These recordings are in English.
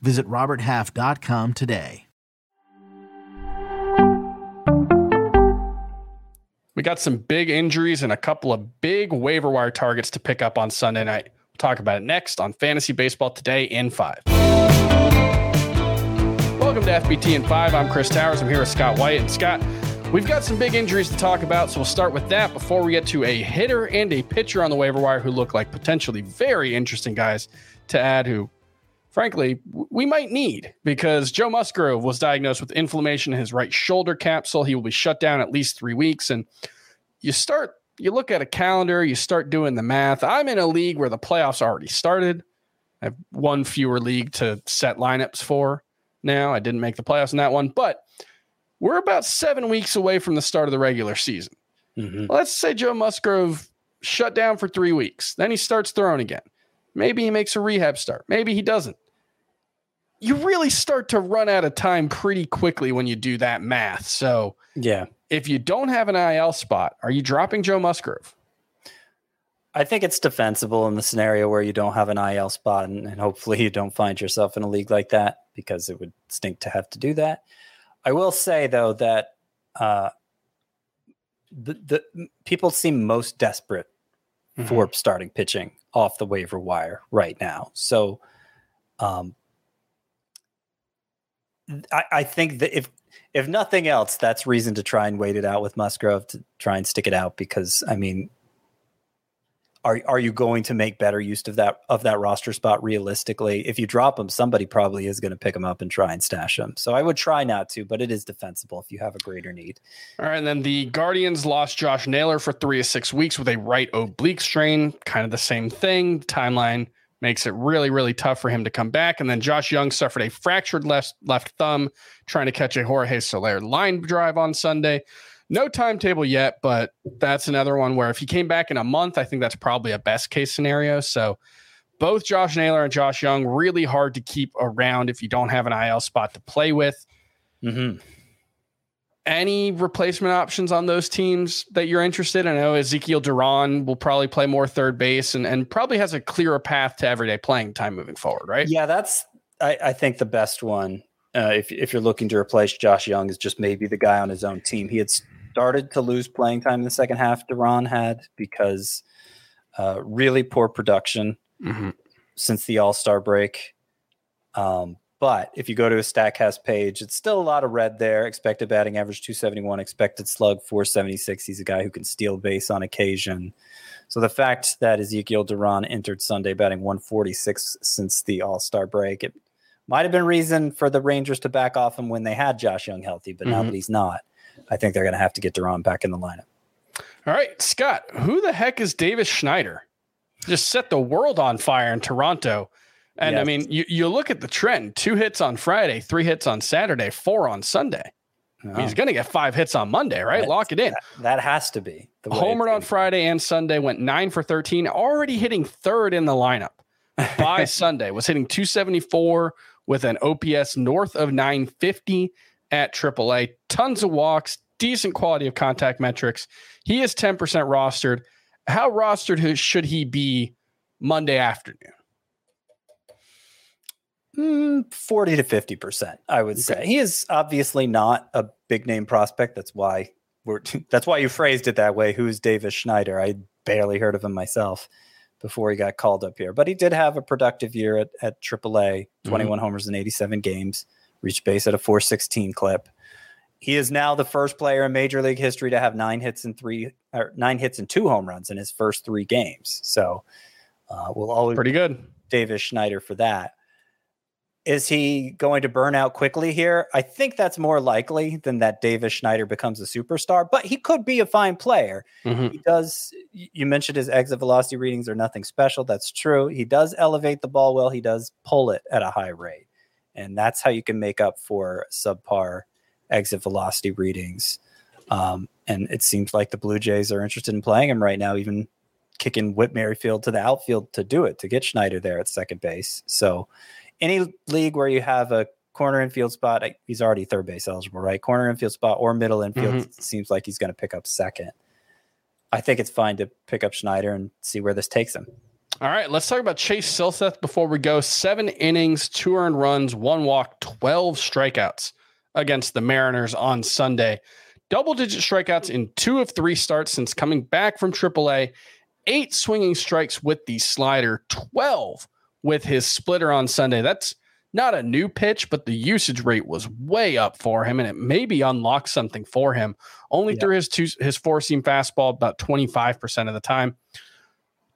Visit RobertHalf.com today. We got some big injuries and a couple of big waiver wire targets to pick up on Sunday night. We'll talk about it next on Fantasy Baseball Today in 5. Welcome to FBT in 5. I'm Chris Towers. I'm here with Scott White. And Scott, we've got some big injuries to talk about, so we'll start with that before we get to a hitter and a pitcher on the waiver wire who look like potentially very interesting guys to add who frankly, we might need because Joe Musgrove was diagnosed with inflammation in his right shoulder capsule. He will be shut down at least three weeks. And you start, you look at a calendar, you start doing the math. I'm in a league where the playoffs already started. I have one fewer league to set lineups for now. I didn't make the playoffs in that one, but we're about seven weeks away from the start of the regular season. Mm-hmm. Let's say Joe Musgrove shut down for three weeks. Then he starts throwing again. Maybe he makes a rehab start. Maybe he doesn't you really start to run out of time pretty quickly when you do that math. So, yeah. If you don't have an IL spot, are you dropping Joe Musgrove? I think it's defensible in the scenario where you don't have an IL spot, and, and, hopefully you don't find yourself in a league like that because it would stink to have to do that. I will say though that uh, the the people seem most desperate mm-hmm. for starting pitching off the waiver wire right now. So, um, I, I think that if if nothing else, that's reason to try and wait it out with Musgrove to try and stick it out because I mean, are are you going to make better use of that of that roster spot realistically? If you drop him, somebody probably is going to pick him up and try and stash him. So I would try not to, but it is defensible if you have a greater need. All right, and then the Guardians lost Josh Naylor for three to six weeks with a right oblique strain, kind of the same thing. Timeline makes it really, really tough for him to come back. And then Josh Jung suffered a fractured left left thumb trying to catch a Jorge Soler line drive on Sunday. No timetable yet, but that's another one where if he came back in a month, I think that's probably a best case scenario. So both Josh Naylor and Josh Jung really hard to keep around if you don't have an IL spot to play with. Mm-hmm any replacement options on those teams that you're interested in? I know Ezekiel Duran will probably play more third base and, and probably has a clearer path to everyday playing time moving forward, right? Yeah, that's I, I think the best one. Uh, if if you're looking to replace Josh Jung, is just maybe the guy on his own team. He had started to lose playing time in the second half. Duran had because uh, really poor production mm-hmm. since the All Star break. Um, but if you go to a StatCast page, it's still a lot of red there. Expected batting average 271, expected slug 476. He's a guy who can steal base on occasion. So the fact that Ezekiel Duran entered Sunday batting 146 since the All Star break, it might have been reason for the Rangers to back off him when they had Josh Jung healthy. But mm-hmm. now that he's not, I think they're going to have to get Duran back in the lineup. All right, Scott, who the heck is Davis Schneider? Just set the world on fire in Toronto. And yes. I mean, you, you look at the trend two hits on Friday, three hits on Saturday, four on Sunday. Oh. He's going to get five hits on Monday, right? That's, Lock it in. That, that has to be. The Homered on Friday and Sunday, went nine for 13, already hitting third in the lineup by Sunday, was hitting 274 with an OPS north of 950 at AAA. Tons of walks, decent quality of contact metrics. He is 10% rostered. How rostered should he be Monday afternoon? Mm, 40 to 50%, I would okay. say. He is obviously not a big name prospect. That's why we're that's why you phrased it that way. Who's Davis Schneider? I barely heard of him myself before he got called up here. But he did have a productive year at, at AAA, 21 mm-hmm. homers in 87 games, reached base at a 416 clip. He is now the first player in major league history to have nine hits and three or nine hits and two home runs in his first three games. So uh, we'll always pretty good. Davis Schneider for that. Is he going to burn out quickly here? I think that's more likely than that Davis Schneider becomes a superstar, but he could be a fine player. Mm-hmm. He does, you mentioned his exit velocity readings are nothing special. That's true. He does elevate the ball well, he does pull it at a high rate. and that's how you can make up for subpar exit velocity readings. Um, and it seems like the Blue Jays are interested in playing him right now, even kicking Whit Merrifield to the outfield to do it, to get Schneider there at second base. So, any league where you have a corner infield spot, he's already third base eligible, right? Corner infield spot or middle infield mm-hmm. seems like he's going to pick up second. I think it's fine to pick up Schneider and see where this takes him. All right, let's talk about Chase Silseth before we go. Seven innings, two earned runs, one walk, 12 strikeouts against the Mariners on Sunday. Double digit strikeouts in two of three starts since coming back from AAA. Eight swinging strikes with the slider, 12 with his splitter on Sunday. That's not a new pitch, but the usage rate was way up for him, and it maybe unlocked something for him. Only yeah. through his two, his four seam fastball about 25% of the time.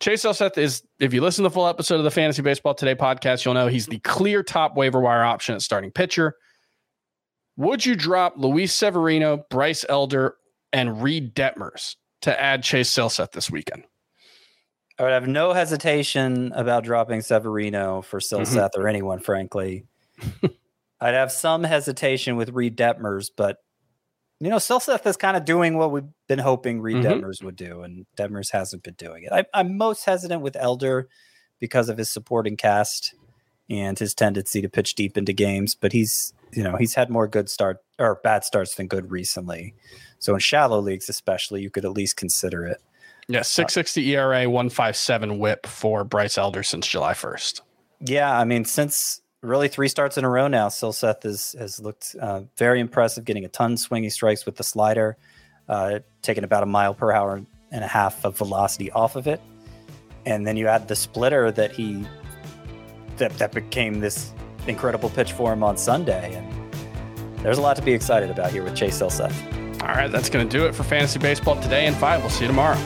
Chase Silseth is, if you listen to the full episode of the Fantasy Baseball Today podcast, you'll know he's the clear top waiver wire option at starting pitcher. Would you drop Luis Severino, Bryce Elder, and Reid Detmers to add Chase Silseth this weekend? I would have no hesitation about dropping Severino for Silseth mm-hmm. or anyone, frankly. I'd have some hesitation with Reid Detmers, but you know, Silseth is kind of doing what we've been hoping Reid mm-hmm. Detmers would do, and Detmers hasn't been doing it. I, am most hesitant with Elder because of his supporting cast and his tendency to pitch deep into games, but he's you know he's had more good start or bad starts than good recently. So in shallow leagues, especially, you could at least consider it. Yeah, six sixty ERA, one five seven WHIP for Bryce Elder since July first. Yeah, I mean since really three starts in a row now, Silseth has has looked uh, very impressive, getting a ton of swinging strikes with the slider, uh, taking about a mile per hour and a half of velocity off of it, and then you add the splitter that he that that became this incredible pitch for him on Sunday. And there's a lot to be excited about here with Chase Silseth. All right, that's going to do it for Fantasy Baseball today and five. We'll see you tomorrow.